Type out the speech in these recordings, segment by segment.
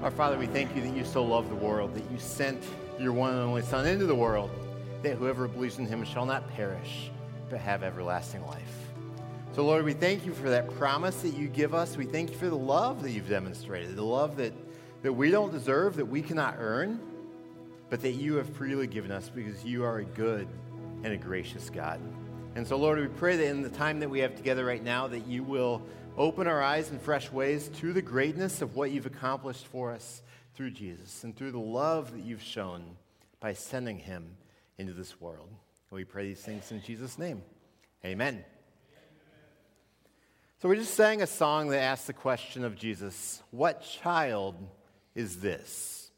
Our Father, we thank you that you so love the world, that you sent your one and only Son into the world, that whoever believes in him shall not perish, but have everlasting life. So, Lord, we thank you for that promise that you give us. We thank you for the love that you've demonstrated, the love that, that we don't deserve, that we cannot earn, but that you have freely given us because you are a good and a gracious God. And so, Lord, we pray that in the time that we have together right now, that you will open our eyes in fresh ways to the greatness of what you've accomplished for us through Jesus and through the love that you've shown by sending him into this world. We pray these things in Jesus' name. Amen. So we just sang a song that asked the question of Jesus What child is this?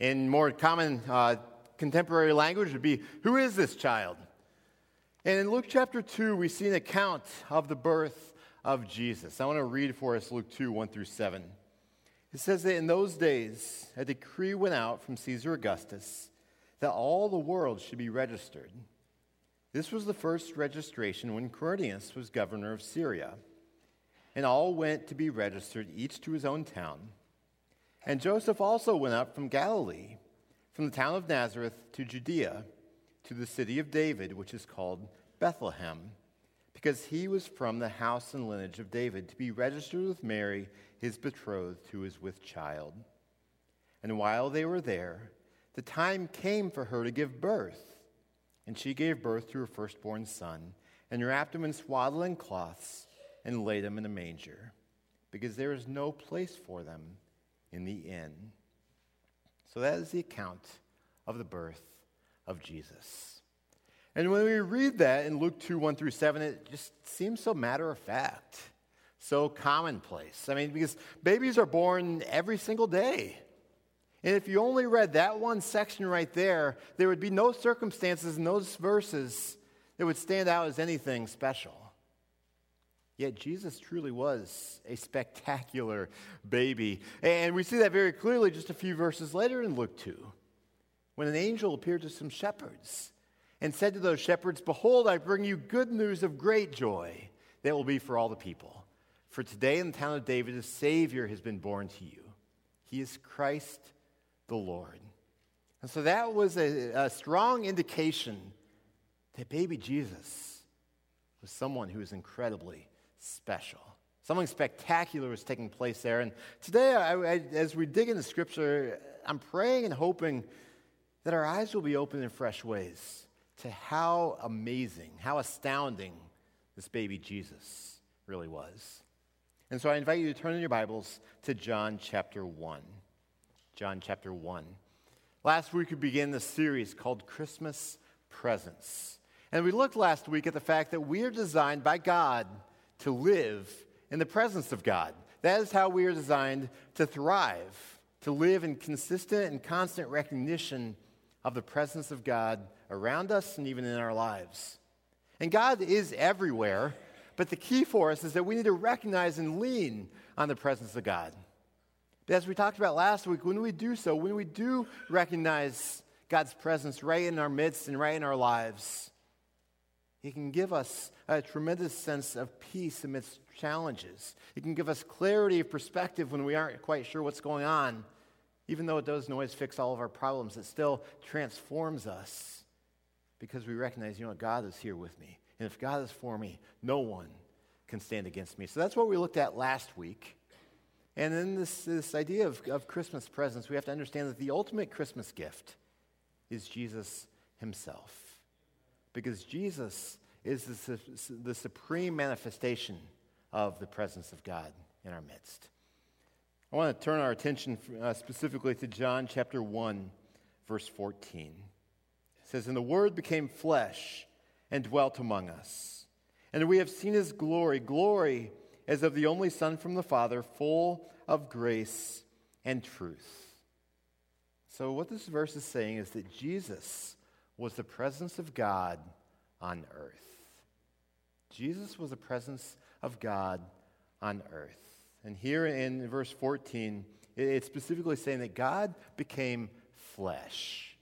In more common uh, contemporary language, would be Who is this child? And in Luke chapter 2, we see an account of the birth of Jesus. I want to read for us Luke 2 1 through 7. It says that in those days, a decree went out from Caesar Augustus that all the world should be registered. This was the first registration when Quirinius was governor of Syria. And all went to be registered, each to his own town. And Joseph also went up from Galilee, from the town of Nazareth to Judea, to the city of David, which is called Bethlehem because he was from the house and lineage of David, to be registered with Mary, his betrothed, who was with child. And while they were there, the time came for her to give birth. And she gave birth to her firstborn son, and wrapped him in swaddling cloths, and laid him in a manger, because there is no place for them in the inn. So that is the account of the birth of Jesus. And when we read that in Luke 2 1 through 7, it just seems so matter of fact, so commonplace. I mean, because babies are born every single day. And if you only read that one section right there, there would be no circumstances in those verses that would stand out as anything special. Yet Jesus truly was a spectacular baby. And we see that very clearly just a few verses later in Luke 2, when an angel appeared to some shepherds and said to those shepherds, Behold, I bring you good news of great joy that will be for all the people. For today in the town of David, a Savior has been born to you. He is Christ the Lord. And so that was a, a strong indication that baby Jesus was someone who was incredibly special. Something spectacular was taking place there. And today, I, I, as we dig into Scripture, I'm praying and hoping that our eyes will be opened in fresh ways to how amazing, how astounding this baby Jesus really was. And so I invite you to turn in your Bibles to John chapter 1. John chapter 1. Last week we began this series called Christmas Presents. And we looked last week at the fact that we are designed by God to live in the presence of God. That is how we are designed to thrive, to live in consistent and constant recognition of the presence of God around us and even in our lives. And God is everywhere, but the key for us is that we need to recognize and lean on the presence of God. But as we talked about last week, when we do so, when we do recognize God's presence right in our midst and right in our lives, He can give us a tremendous sense of peace amidst challenges. He can give us clarity of perspective when we aren't quite sure what's going on. Even though it doesn't always fix all of our problems, it still transforms us because we recognize, you know, God is here with me. And if God is for me, no one can stand against me. So that's what we looked at last week. And then this, this idea of, of Christmas presents, we have to understand that the ultimate Christmas gift is Jesus himself. Because Jesus is the, the supreme manifestation of the presence of God in our midst. I want to turn our attention uh, specifically to John chapter 1, verse 14 It says, And the Word became flesh and dwelt among us. And we have seen his glory, glory as of the only Son from the Father, full of grace and truth. So, what this verse is saying is that Jesus was the presence of God on earth. Jesus was the presence of God on earth. And here in verse 14, it's specifically saying that God became flesh.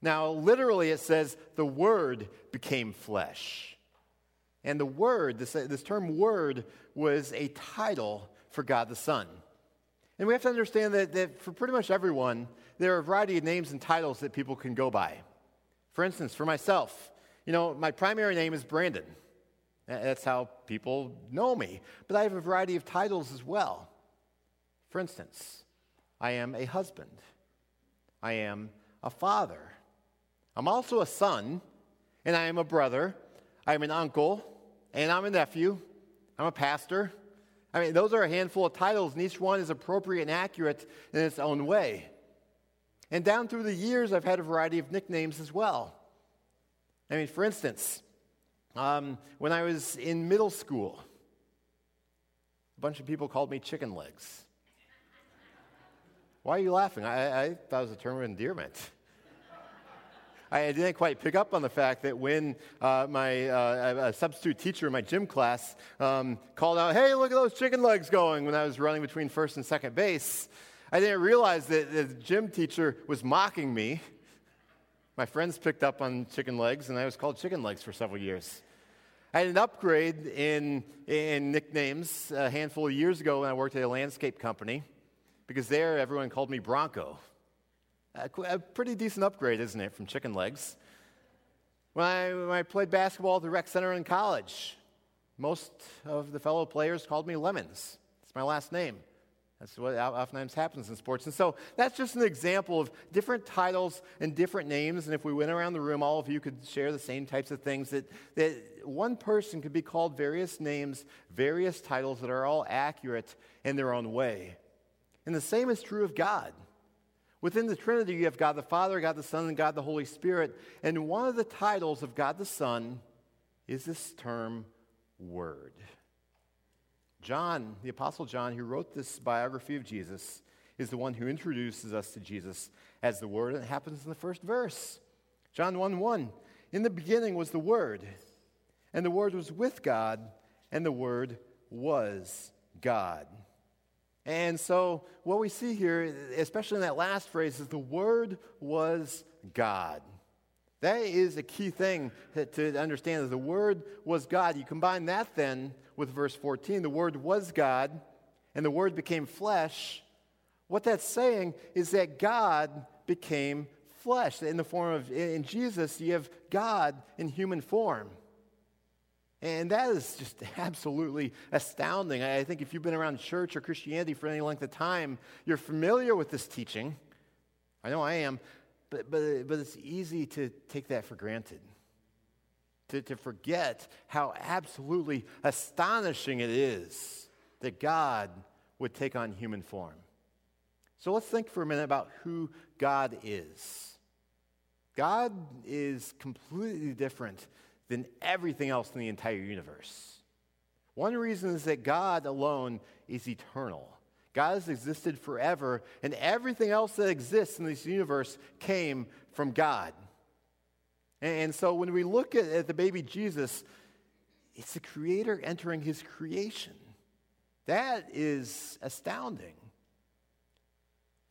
Now, literally, it says the Word became flesh. And the Word, this, this term Word, was a title for God the Son. And we have to understand that, that for pretty much everyone, there are a variety of names and titles that people can go by. For instance, for myself, you know, my primary name is Brandon. That's how people know me. But I have a variety of titles as well. For instance, I am a husband. I am a father. I'm also a son, and I am a brother. I'm an uncle, and I'm a nephew. I'm a pastor. I mean, those are a handful of titles, and each one is appropriate and accurate in its own way. And down through the years, I've had a variety of nicknames as well. I mean, for instance, um, when I was in middle school, a bunch of people called me chicken legs. Why are you laughing? I, I thought it was a term of endearment. I didn't quite pick up on the fact that when uh, my uh, substitute teacher in my gym class um, called out, hey, look at those chicken legs going when I was running between first and second base, I didn't realize that the gym teacher was mocking me. My friends picked up on chicken legs, and I was called chicken legs for several years. I had an upgrade in, in nicknames a handful of years ago when I worked at a landscape company, because there everyone called me Bronco. A, a pretty decent upgrade, isn't it, from chicken legs? When I, when I played basketball at the rec center in college, most of the fellow players called me Lemons. It's my last name. That's what oftentimes happens in sports. And so that's just an example of different titles and different names. And if we went around the room, all of you could share the same types of things that, that one person could be called various names, various titles that are all accurate in their own way. And the same is true of God. Within the Trinity, you have God the Father, God the Son, and God the Holy Spirit. And one of the titles of God the Son is this term, Word. John, the Apostle John, who wrote this biography of Jesus, is the one who introduces us to Jesus as the Word, and it happens in the first verse. John 1 1. In the beginning was the Word, and the Word was with God, and the Word was God. And so, what we see here, especially in that last phrase, is the Word was God. That is a key thing to understand that the Word was God. You combine that then with verse 14 the Word was God, and the Word became flesh. What that's saying is that God became flesh. In the form of, in Jesus, you have God in human form. And that is just absolutely astounding. I think if you've been around church or Christianity for any length of time, you're familiar with this teaching. I know I am, but, but, but it's easy to take that for granted to, to forget how absolutely astonishing it is that God would take on human form. So let's think for a minute about who God is. God is completely different than everything else in the entire universe. One reason is that God alone is eternal. God has existed forever, and everything else that exists in this universe came from God. And so when we look at, at the baby Jesus, it's the Creator entering His creation. That is astounding.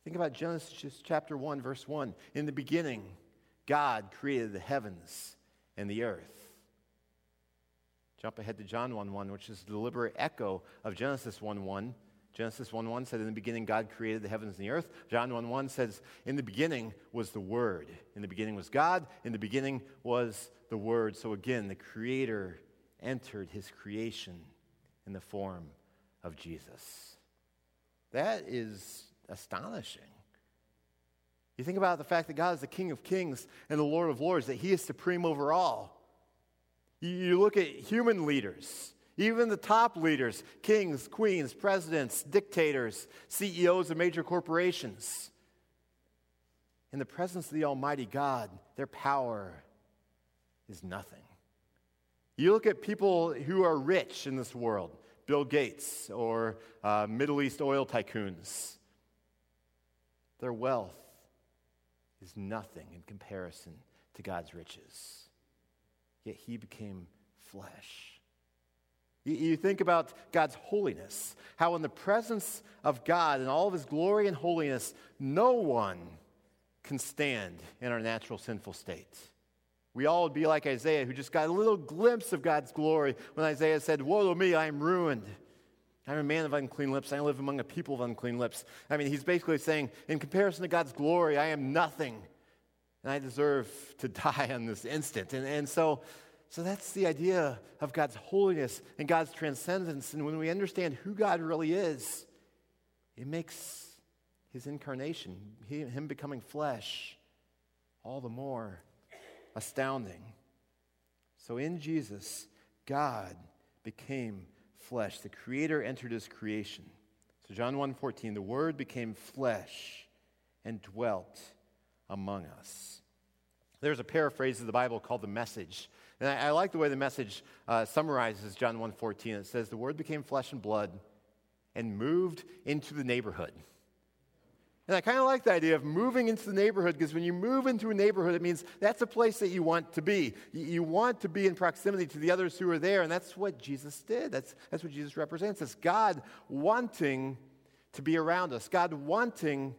Think about Genesis chapter 1, verse 1. In the beginning, God created the heavens and the earth. Jump ahead to John 1 1, which is the deliberate echo of Genesis 1 1. Genesis 1 1 said, In the beginning, God created the heavens and the earth. John 1 1 says, In the beginning was the Word. In the beginning was God. In the beginning was the Word. So again, the Creator entered his creation in the form of Jesus. That is astonishing. You think about the fact that God is the King of kings and the Lord of lords, that he is supreme over all. You look at human leaders even the top leaders, kings, queens, presidents, dictators, CEOs of major corporations, in the presence of the Almighty God, their power is nothing. You look at people who are rich in this world, Bill Gates or uh, Middle East oil tycoons, their wealth is nothing in comparison to God's riches. Yet he became flesh you, think about God's holiness, how in the presence of God and all of his glory and holiness, no one can stand in our natural sinful state. We all would be like Isaiah, who just got a little glimpse of God's glory when Isaiah said, Woe to me, I am ruined. I'm a man of unclean lips. I live among a people of unclean lips. I mean, he's basically saying, in comparison to God's glory, I am nothing. And I deserve to die on this instant. And, and so, so that's the idea of God's holiness and God's transcendence. And when we understand who God really is, it makes his incarnation, him becoming flesh, all the more astounding. So in Jesus, God became flesh. The Creator entered his creation. So John 1:14, the Word became flesh and dwelt among us. There's a paraphrase of the Bible called the Message. And I, I like the way the Message uh, summarizes John 1:14. It says, "The Word became flesh and blood and moved into the neighborhood." And I kind of like the idea of moving into the neighborhood because when you move into a neighborhood, it means that's a place that you want to be. You want to be in proximity to the others who are there, and that's what Jesus did. That's, that's what Jesus represents. It's God wanting to be around us, God wanting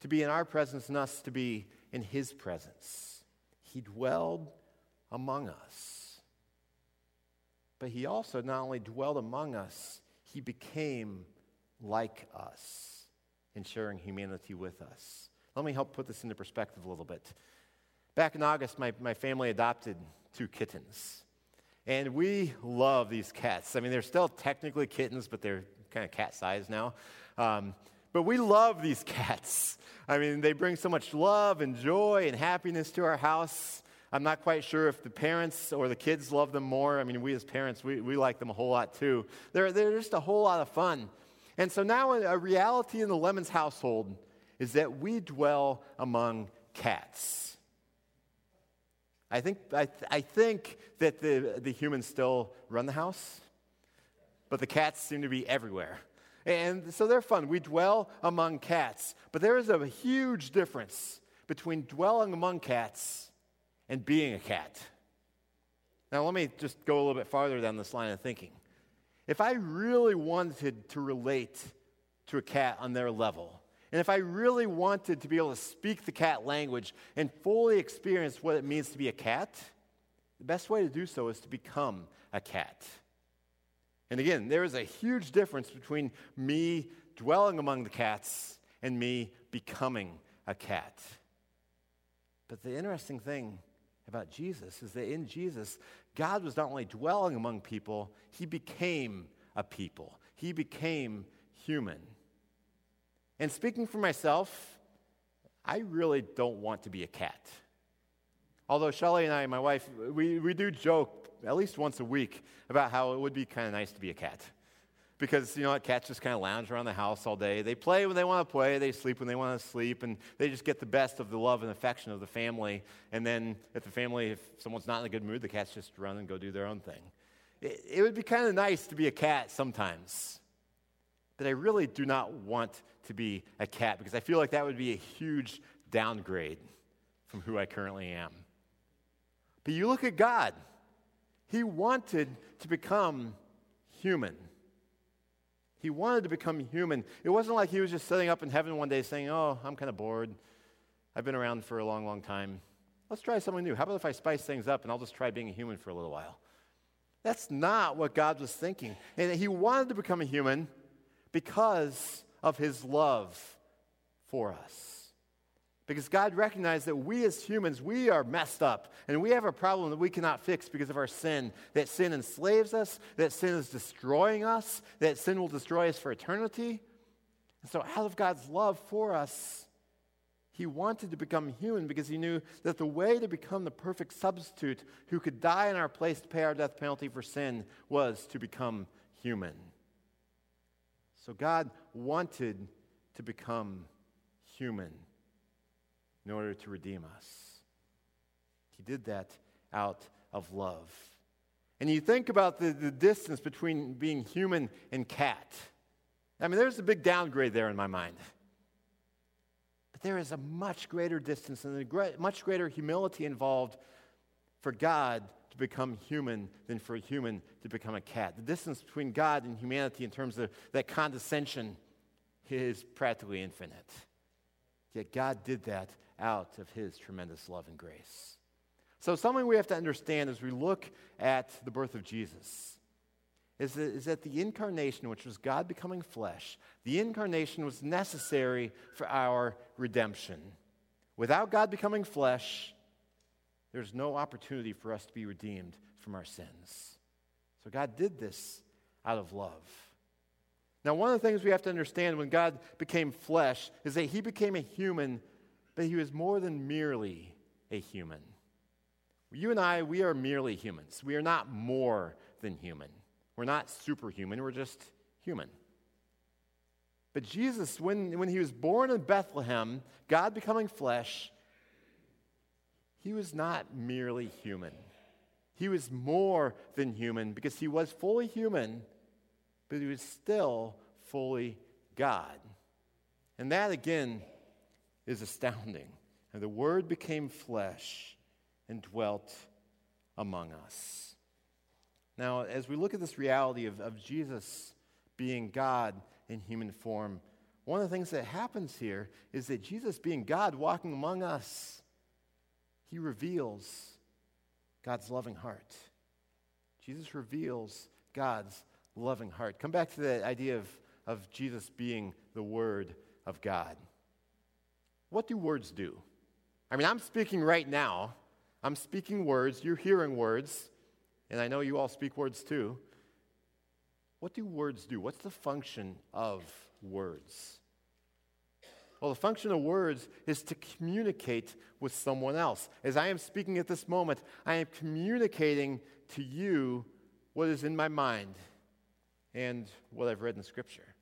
to be in our presence and us to be in His presence. He dwelled among us. But He also not only dwelled among us, He became like us in sharing humanity with us. Let me help put this into perspective a little bit. Back in August, my, my family adopted two kittens. And we love these cats. I mean, they're still technically kittens, but they're kind of cat size now. Um, but we love these cats. I mean, they bring so much love and joy and happiness to our house. I'm not quite sure if the parents or the kids love them more. I mean, we as parents, we, we like them a whole lot too. They're, they're just a whole lot of fun. And so now a reality in the Lemons household is that we dwell among cats. I think, I, I think that the, the humans still run the house, but the cats seem to be everywhere. And so they're fun. We dwell among cats. But there is a huge difference between dwelling among cats and being a cat. Now, let me just go a little bit farther down this line of thinking. If I really wanted to relate to a cat on their level, and if I really wanted to be able to speak the cat language and fully experience what it means to be a cat, the best way to do so is to become a cat. And again, there is a huge difference between me dwelling among the cats and me becoming a cat. But the interesting thing about Jesus is that in Jesus, God was not only dwelling among people, he became a people. He became human. And speaking for myself, I really don't want to be a cat. Although Shelly and I, my wife, we, we do joke at least once a week about how it would be kind of nice to be a cat because you know cats just kind of lounge around the house all day. They play when they want to play they sleep when they want to sleep and they just get the best of the love and affection of the family. And then if the family if someone's not in a good mood the cats just run and go do their own thing. It, it would be kind of nice to be a cat sometimes but i really do not want to be a cat because i feel like that would be a huge downgrade from who i currently am. But you look at god. He wanted to become human he wanted to become human. It wasn't like he was just sitting up in heaven one day saying, Oh, I'm kind of bored. I've been around for a long, long time. Let's try something new. How about if I spice things up and I'll just try being a human for a little while? That's not what God was thinking. And he wanted to become a human because of his love for us. Because God recognized that we as humans, we are messed up and we have a problem that we cannot fix because of our sin. That sin enslaves us, that sin is destroying us, that sin will destroy us for eternity. And so, out of God's love for us, He wanted to become human because He knew that the way to become the perfect substitute who could die in our place to pay our death penalty for sin was to become human. So, God wanted to become human in order to redeem us. He did that out of love. And you think about the, the distance between being human and cat. I mean, there's a big downgrade there in my mind. But there is a much greater distance and a great, much greater humility involved for God to become human than for a human to become a cat. The distance between God and humanity in terms of that condescension is practically infinite. Yet God did that out of his tremendous love and grace. So, something we have to understand as we look at the birth of Jesus is that, is that the incarnation, which was God becoming flesh, the incarnation was necessary for our redemption. Without God becoming flesh, there's no opportunity for us to be redeemed from our sins. So God did this out of love. Now, one of the things we have to understand when God became flesh is that he became a human, but he was more than merely a human. You and I, we are merely humans. We are not more than human. We're not superhuman, we're just human. But Jesus, when, when he was born in Bethlehem, God becoming flesh, he was not merely human. He was more than human because he was fully human, but he was still fully God. And that, again, is astounding. And the Word became flesh and dwelt among us. Now, as we look at this reality of, of Jesus being God in human form, one of the things that happens here is that Jesus, being God walking among us, he reveals God's loving heart. Jesus reveals God's loving heart. Come back to the idea of, of Jesus being the Word of God. What do words do? I mean, I'm speaking right now. I'm speaking words. You're hearing words and I know you all speak words too. What do words do? What's the function of words? Well, the function of words is to communicate with someone else. As I am speaking at this moment, I am communicating to you what is in my mind and what I've read in Scripture.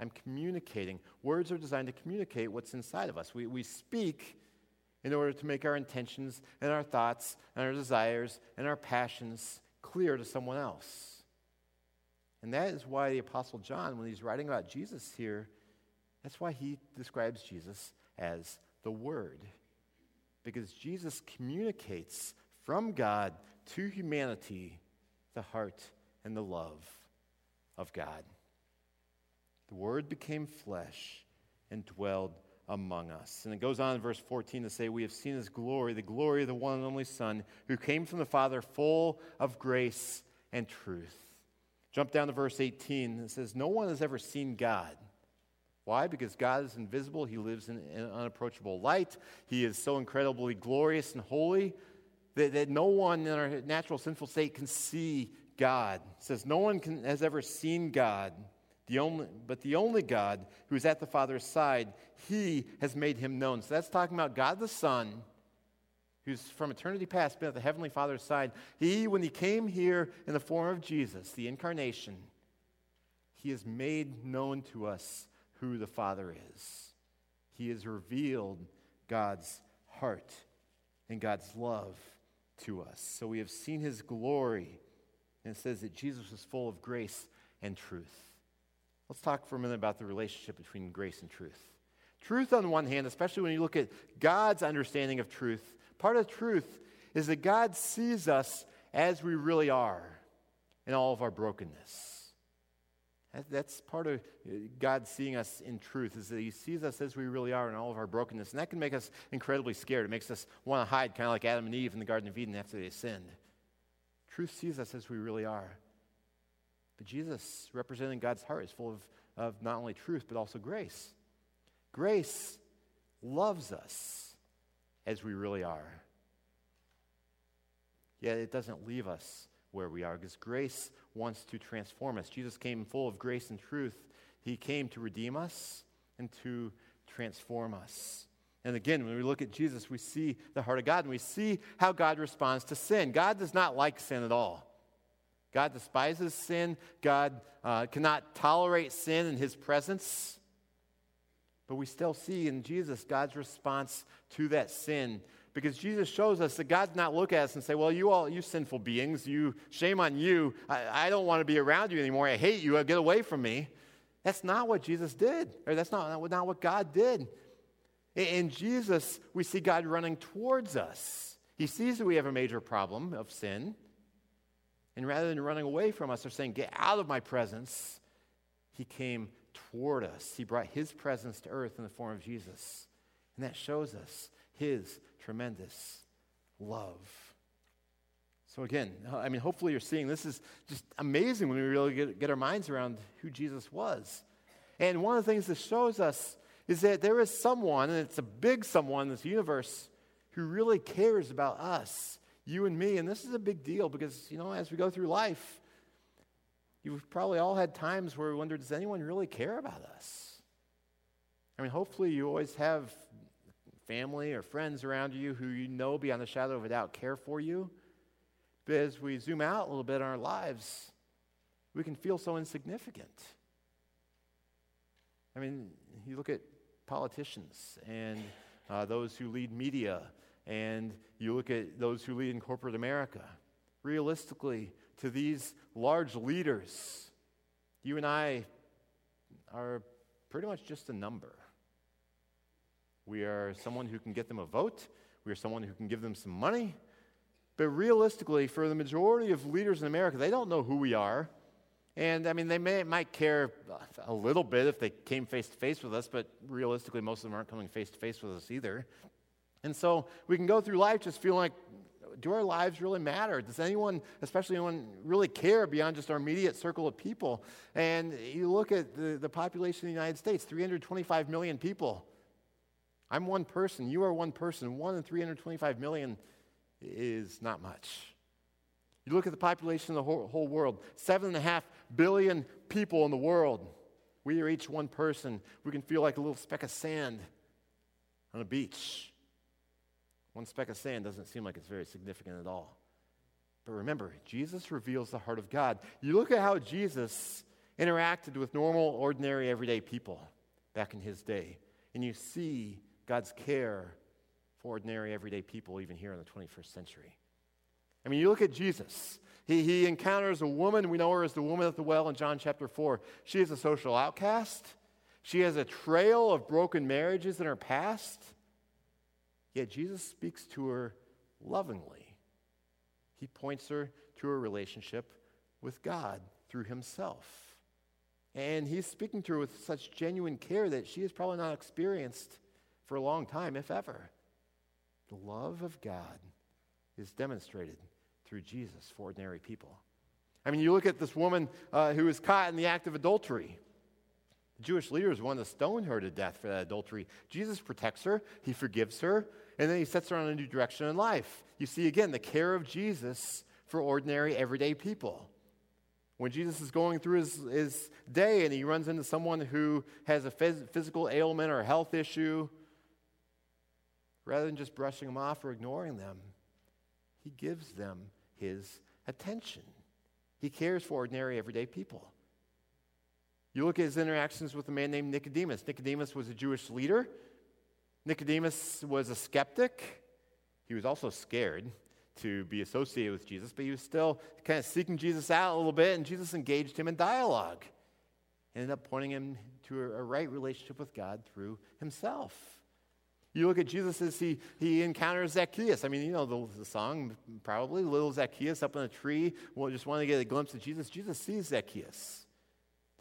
I'm communicating. Words are designed to communicate what's inside of us. We, we speak in order to make our intentions and our thoughts and our desires and our passions clear to someone else. And that is why the Apostle John, when he's writing about Jesus here, that's why he describes Jesus as the Word. Because Jesus communicates from God to humanity the heart and the love of God. The Word became flesh and dwelled among us. And it goes on in verse 14 to say, We have seen his glory, the glory of the one and only Son, who came from the Father, full of grace and truth. Jump down to verse 18. It says, No one has ever seen God. Why? Because God is invisible. He lives in, in unapproachable light. He is so incredibly glorious and holy that, that no one in our natural sinful state can see God. It says, No one can, has ever seen God. The only, but the only God who is at the Father's side, he has made him known. So that's talking about God the Son, who's from eternity past been at the Heavenly Father's side. He, when he came here in the form of Jesus, the incarnation, he has made known to us who the Father is. He has revealed God's heart and God's love to us. So we have seen his glory. And it says that Jesus was full of grace and truth. Let's talk for a minute about the relationship between grace and truth. Truth, on the one hand, especially when you look at God's understanding of truth, part of truth is that God sees us as we really are in all of our brokenness. That's part of uh, God seeing us in truth, is that He sees us as we really are in all of our brokenness. And that can make us incredibly scared. It makes us want to hide, kind of like Adam and Eve in the Garden of Eden after they sinned. Truth sees us as we really are. But Jesus, representing God's heart, is full of, of not only truth, but also grace. Grace loves us as we really are. Yet it doesn't leave us where we are because grace wants to transform us. Jesus came full of grace and truth. He came to redeem us and to transform us. And again, when we look at Jesus, we see the heart of God and we see how God responds to sin. God does not like sin at all. God despises sin. God uh, cannot tolerate sin in his presence. But we still see in Jesus God's response to that sin. Because Jesus shows us that God's not look at us and say, Well, you all, you sinful beings, you shame on you. I, I don't want to be around you anymore. I hate you. Get away from me. That's not what Jesus did. Or that's not, not what God did. In Jesus, we see God running towards us. He sees that we have a major problem of sin. And rather than running away from us or saying, Get out of my presence, he came toward us. He brought his presence to earth in the form of Jesus. And that shows us his tremendous love. So, again, I mean, hopefully you're seeing this is just amazing when we really get, get our minds around who Jesus was. And one of the things this shows us is that there is someone, and it's a big someone in this universe, who really cares about us, you and me. And this is a big deal because, you know, as we go through life, you've probably all had times where we wonder, does anyone really care about us? I mean, hopefully you always have family or friends around you who you know beyond the shadow of a doubt care for you. But as we zoom out a little bit in our lives, we can feel so insignificant. I mean, you look at politicians and uh, those who lead media, and you look at those who lead in corporate America. Realistically, to these large leaders, you and I are pretty much just a number. We are someone who can get them a vote, we are someone who can give them some money. But realistically, for the majority of leaders in America, they don't know who we are. And I mean, they may, might care a little bit if they came face to face with us, but realistically, most of them aren't coming face to face with us either. And so we can go through life just feeling like, do our lives really matter? Does anyone, especially anyone, really care beyond just our immediate circle of people? And you look at the, the population of the United States 325 million people. I'm one person, you are one person. One in 325 million is not much. You look at the population of the whole, whole world, seven and a half billion people in the world. We are each one person. We can feel like a little speck of sand on a beach. One speck of sand doesn't seem like it's very significant at all. But remember, Jesus reveals the heart of God. You look at how Jesus interacted with normal, ordinary, everyday people back in his day, and you see God's care for ordinary, everyday people, even here in the 21st century. I mean, you look at Jesus. He, he encounters a woman. We know her as the woman at the well in John chapter 4. She is a social outcast. She has a trail of broken marriages in her past. Yet Jesus speaks to her lovingly. He points her to a relationship with God through himself. And he's speaking to her with such genuine care that she has probably not experienced for a long time, if ever. The love of God is demonstrated through Jesus for ordinary people. I mean, you look at this woman uh, who was caught in the act of adultery. The Jewish leaders wanted to stone her to death for that adultery. Jesus protects her, he forgives her, and then he sets her on a new direction in life. You see, again, the care of Jesus for ordinary, everyday people. When Jesus is going through his, his day and he runs into someone who has a phys- physical ailment or a health issue, rather than just brushing them off or ignoring them, he gives them his attention. He cares for ordinary, everyday people. You look at his interactions with a man named Nicodemus. Nicodemus was a Jewish leader. Nicodemus was a skeptic. He was also scared to be associated with Jesus, but he was still kind of seeking Jesus out a little bit, and Jesus engaged him in dialogue. Ended up pointing him to a, right relationship with God through himself. You look at Jesus as he, he encounters Zacchaeus. I mean, you know the, the song, probably. Little Zacchaeus up in a tree, well, just want to get a glimpse of Jesus. Jesus sees Zacchaeus.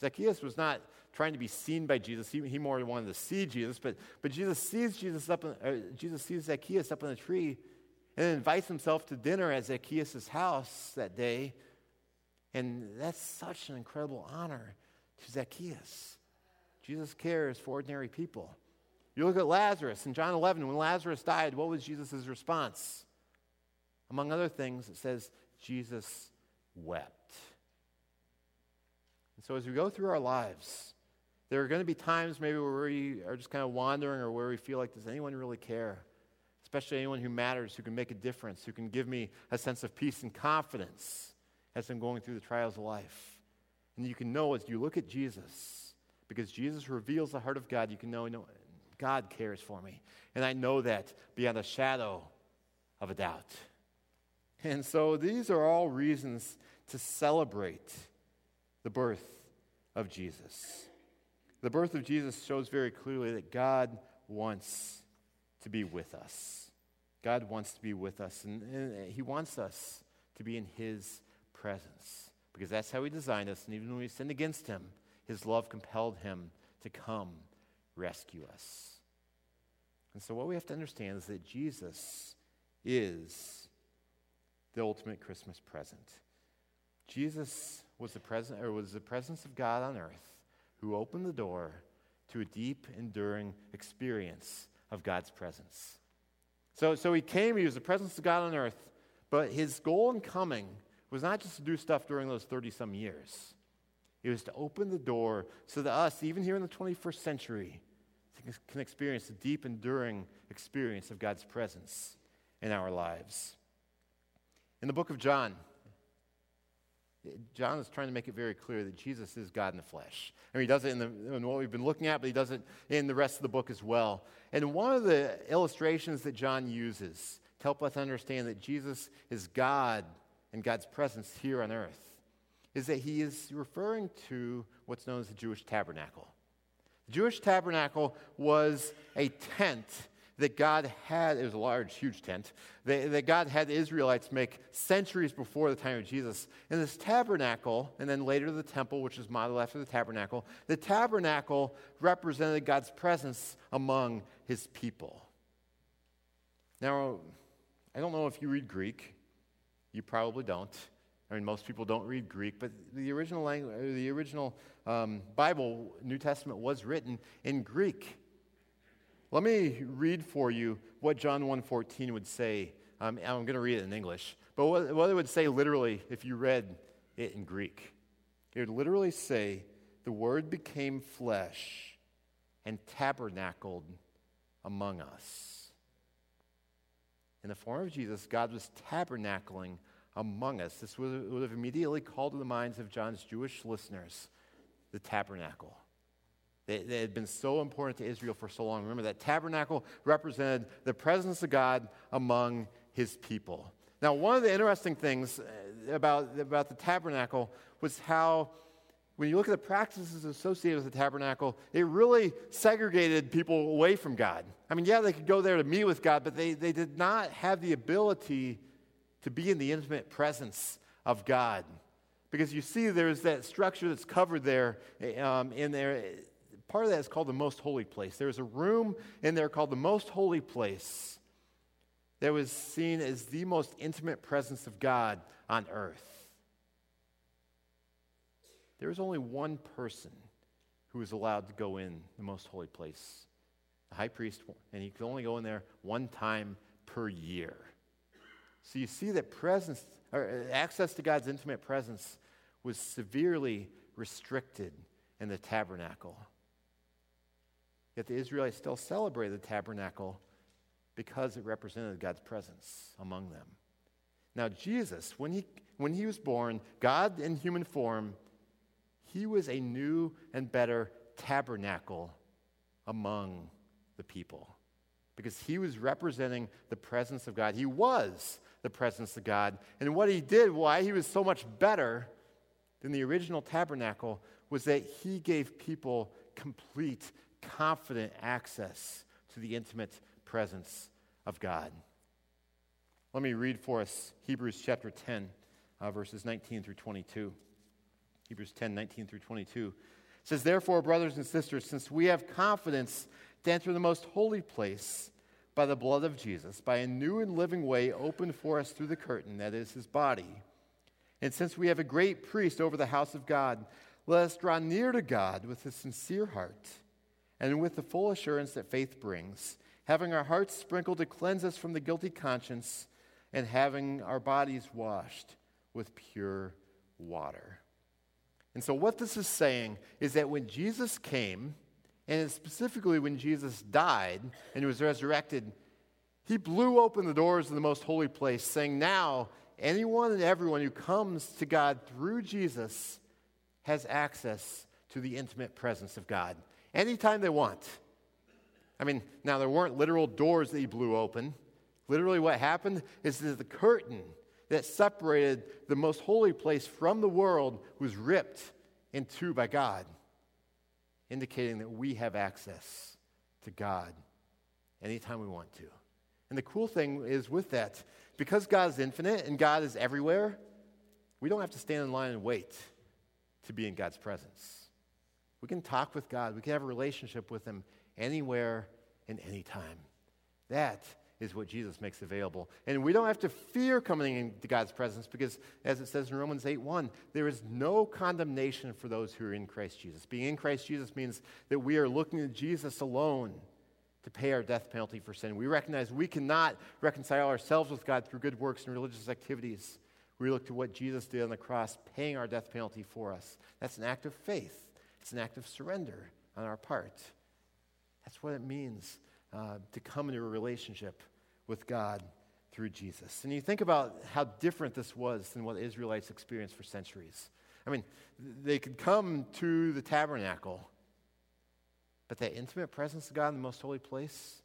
Zacchaeus was not trying to be seen by Jesus. He, he more wanted to see Jesus, but, but Jesus sees Jesus up in, uh, Jesus sees Zacchaeus up in a tree and invites himself to dinner at Zacchaeus' house that day. And that's such an incredible honor to Zacchaeus. Jesus cares for ordinary people. You look at Lazarus in John 11, when Lazarus died, what was Jesus' response? Among other things, it says, Jesus wept. And so as we go through our lives, there are going to be times maybe where we are just kind of wandering or where we feel like, does anyone really care? Especially anyone who matters, who can make a difference, who can give me a sense of peace and confidence as I'm going through the trials of life. And you can know as you look at Jesus, because Jesus reveals the heart of God, you can know, know God cares for me. And I know that beyond a shadow of a doubt. And so these are all reasons to celebrate the birth of Jesus. The birth of Jesus shows very clearly that God wants to be with us. God wants to be with us, and, and He wants us to be in His presence because that's how He designed us. And even when we sinned against Him, His love compelled Him to come rescue us. And so, what we have to understand is that Jesus is the ultimate Christmas present. Jesus was the, present, or was the presence of God on earth who opened the door to a deep, enduring experience of God's presence. So, so he came, he was the presence of God on earth, but his goal in coming was not just to do stuff during those 30 some years. It was to open the door so that us, even here in the 21st century, can experience the deep, enduring experience of God's presence in our lives. In the book of John, John is trying to make it very clear that Jesus is God in the flesh. I mean, he does it in, the, in, what we've been looking at, but he does it in the rest of the book as well. And one of the illustrations that John uses to help us understand that Jesus is God and God's presence here on earth is that he is referring to what's known as the Jewish tabernacle. The Jewish tabernacle was a tent that God had, it was a large, huge tent, that, that, God had the Israelites make centuries before the time of Jesus. And this tabernacle, and then later the temple, which is modeled after the tabernacle, the tabernacle represented God's presence among his people. Now, I don't know if you read Greek. You probably don't. I mean, most people don't read Greek, but the original language, the original um, Bible, New Testament, was written in Greek. Let me read for you what John 1.14 would say. Um, I'm going to read it in English. But what, what it would say literally if you read it in Greek. It would literally say, the Word became flesh and tabernacled among us. In the form of Jesus, God was tabernacling among us. This would, would have immediately called to the minds of John's Jewish listeners the tabernacle. They, had been so important to Israel for so long. Remember that tabernacle represented the presence of God among his people. Now, one of the interesting things uh, about, about the tabernacle was how, when you look at the practices associated with the tabernacle, it really segregated people away from God. I mean, yeah, they could go there to meet with God, but they, they did not have the ability to be in the intimate presence of God. Because you see, there's that structure that's covered there um, in there part of that is called the most holy place. There's a room in there called the most holy place that was seen as the most intimate presence of God on earth. There was only one person who was allowed to go in the most holy place the high priest, and he could only go in there one time per year. So you see that presence, or access to God's intimate presence was severely restricted in the tabernacle. Yet the Israelites still celebrated the tabernacle because it represented God's presence among them. Now, Jesus, when he, when he was born, God in human form, he was a new and better tabernacle among the people because he was representing the presence of God. He was the presence of God. And what he did, why he was so much better than the original tabernacle, was that he gave people complete confident access to the intimate presence of God. Let me read for us Hebrews chapter 10, uh, verses 19 through 22. Hebrews 10, 19 through 22. It says, Therefore, brothers and sisters, since we have confidence to enter the most holy place by the blood of Jesus, by a new and living way opened for us through the curtain, that is his body, and since we have a great priest over the house of God, let us draw near to God with a sincere heart and with the full assurance that faith brings, having our hearts sprinkled to cleanse us from the guilty conscience, and having our bodies washed with pure water. And so, what this is saying is that when Jesus came, and specifically when Jesus died and was resurrected, he blew open the doors of the most holy place, saying, Now, anyone and everyone who comes to God through Jesus has access to the intimate presence of God anytime they want. I mean, now there weren't literal doors that he blew open. Literally, what happened is that the curtain that separated the most holy place from the world was ripped in two by God, indicating that we have access to God anytime we want to. And the cool thing is with that, because God is infinite and God is everywhere, we don't have to stand in line and wait to be in God's presence. We can talk with God. We can have a relationship with Him anywhere and anytime. That is what Jesus makes available. And we don't have to fear coming into God's presence because, as it says in Romans 8 1, there is no condemnation for those who are in Christ Jesus. Being in Christ Jesus means that we are looking to Jesus alone to pay our death penalty for sin. We recognize we cannot reconcile ourselves with God through good works and religious activities. We look to what Jesus did on the cross, paying our death penalty for us. That's an act of faith, it's an act of surrender on our part. That's what it means uh, to come into a relationship with God through Jesus. And you think about how different this was than what Israelites experienced for centuries. I mean, they could come to the tabernacle, but that intimate presence of God in the most holy place,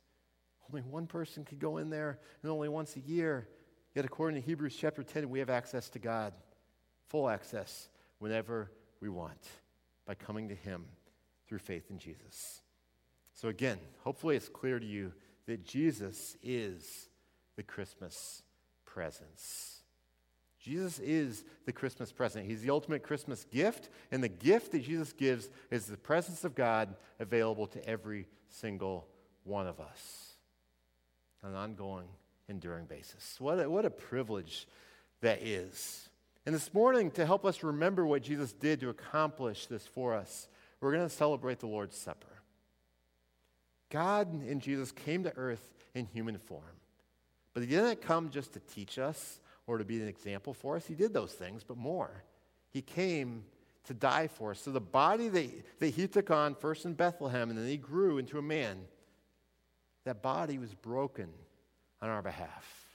only one person could go in there, and only once a year. Yet, according to Hebrews chapter 10, we have access to God, full access, whenever we want, by coming to Him through faith in Jesus. So, again, hopefully it's clear to you that Jesus is the Christmas presence. Jesus is the Christmas present. He's the ultimate Christmas gift, and the gift that Jesus gives is the presence of God available to every single one of us on an ongoing, enduring basis. What a, what a privilege that is. And this morning, to help us remember what Jesus did to accomplish this for us, we're going to celebrate the Lord's Supper. God in Jesus came to earth in human form. But he didn't come just to teach us or to be an example for us. He did those things, but more. He came to die for us. So the body that, that he took on first in Bethlehem and then he grew into a man, that body was broken on our behalf.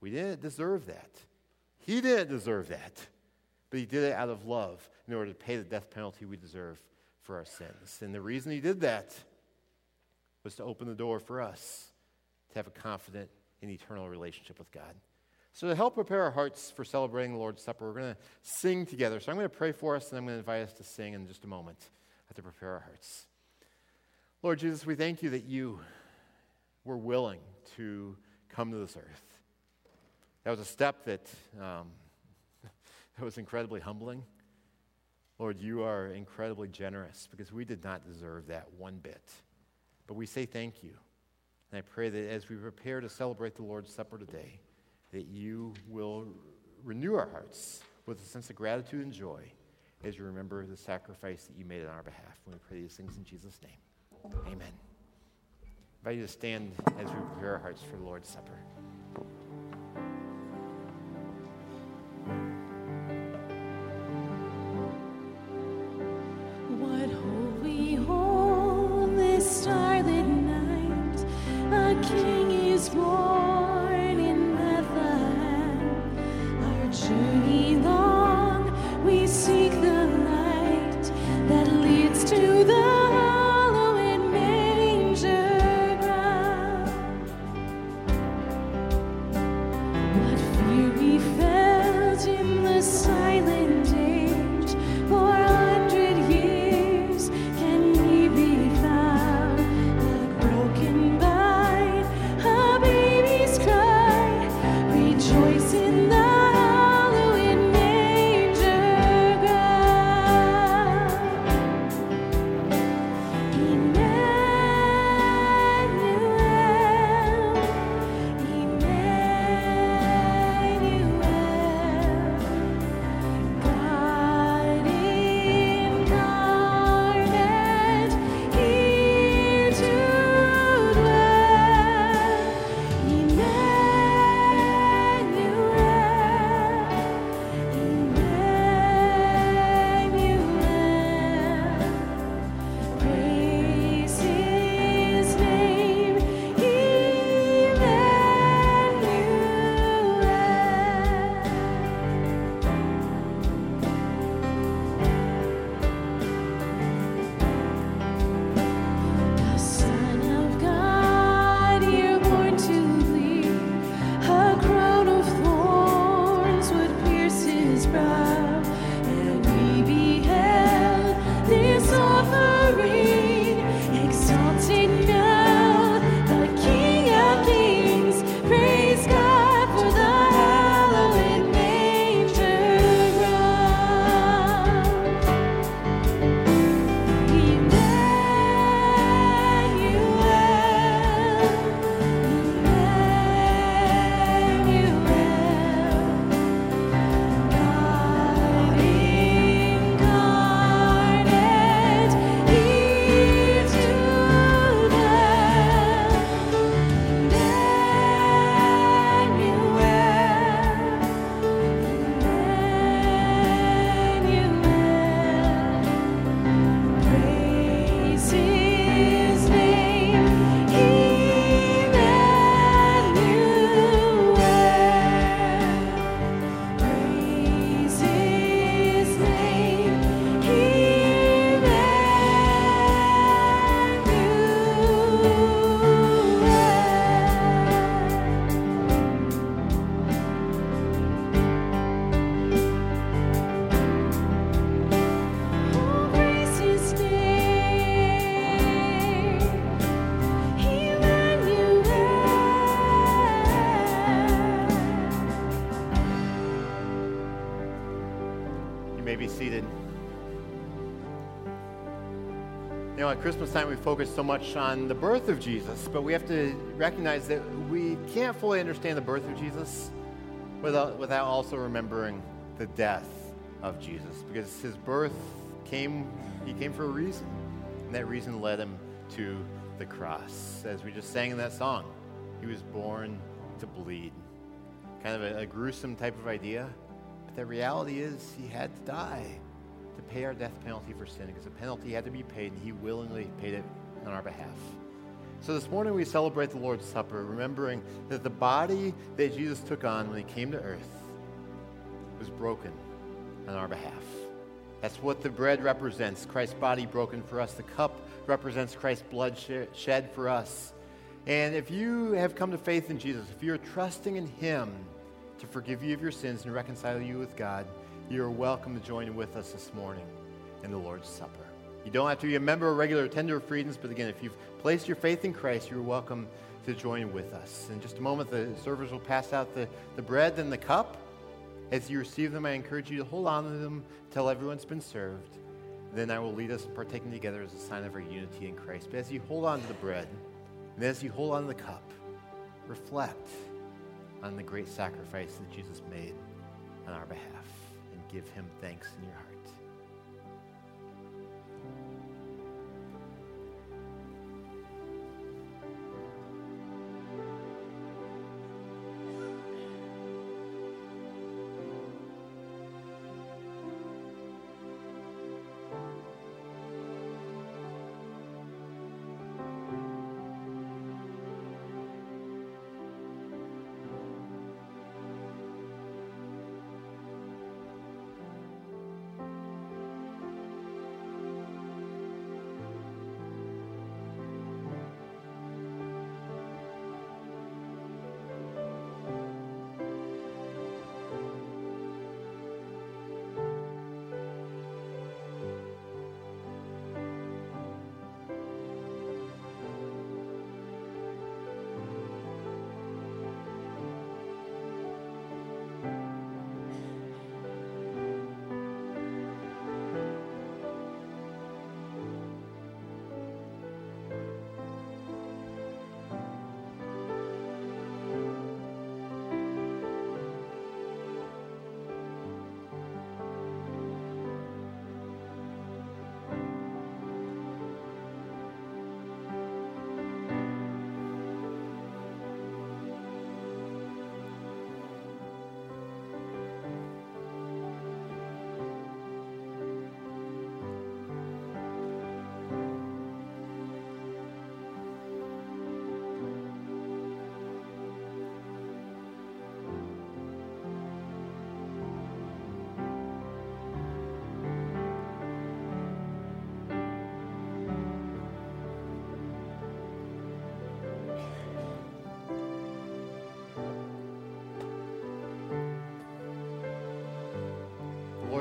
We didn't deserve that. He didn't deserve that. But he did it out of love in order to pay the death penalty we deserve for our sins. And the reason he did that was to open the door for us to have a confident and eternal relationship with God. So, to help prepare our hearts for celebrating the Lord's Supper, we're going to sing together. So, I'm going to pray for us, and I'm going to invite us to sing in just a moment to prepare our hearts. Lord Jesus, we thank you that you were willing to come to this earth. That was a step that, um, that was incredibly humbling. Lord, you are incredibly generous because we did not deserve that one bit. But we say thank you. And I pray that as we prepare to celebrate the Lord's Supper today, that you will renew our hearts with a sense of gratitude and joy as you remember the sacrifice that you made on our behalf. And we pray these things in Jesus' name. Amen. I invite you to stand as we prepare our hearts for the Lord's Supper. Know, at Christmas time we focus so much on the birth of Jesus, but we have to recognize that we can't fully understand the birth of Jesus without, without also remembering the death of Jesus, because his birth came, he came for a reason, and that reason led him to the cross. As we just sang in that song, he was born to bleed. Kind of a, a gruesome type of idea, but the reality is he had to die pay our death penalty for sin because the penalty had to be paid and he willingly paid it on our behalf. So this morning we celebrate the Lord's Supper, remembering that the body that Jesus took on when he came to earth was broken on our behalf. That's what the bread represents Christ's body broken for us. The cup represents Christ's blood shed for us. And if you have come to faith in Jesus, if you're trusting in Him to forgive you of your sins and reconcile you with God, you are welcome to join with us this morning in the Lord's Supper. You don't have to be a member or regular attender of Freedoms, but again, if you've placed your faith in Christ, you're welcome to join with us. In just a moment, the servers will pass out the, the bread and the cup. As you receive them, I encourage you to hold on to them until everyone's been served. Then I will lead us in partaking together as a sign of our unity in Christ. But as you hold on to the bread, and as you hold on to the cup, reflect on the great sacrifice that Jesus made on our behalf give him thanks in your heart.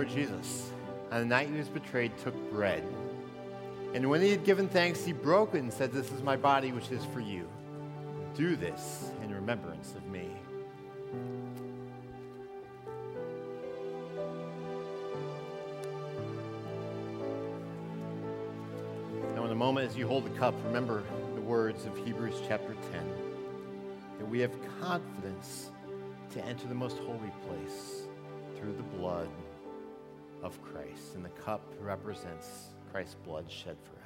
Jesus, on the night he was betrayed, took bread. And when he had given thanks, he broke it and said, This is my body, which is for you. Do this in remembrance of me. Now, in a moment, as you hold the cup, remember the words of Hebrews chapter 10 that we have confidence to enter the most holy place through the blood of Christ. And the cup represents Christ's blood shed for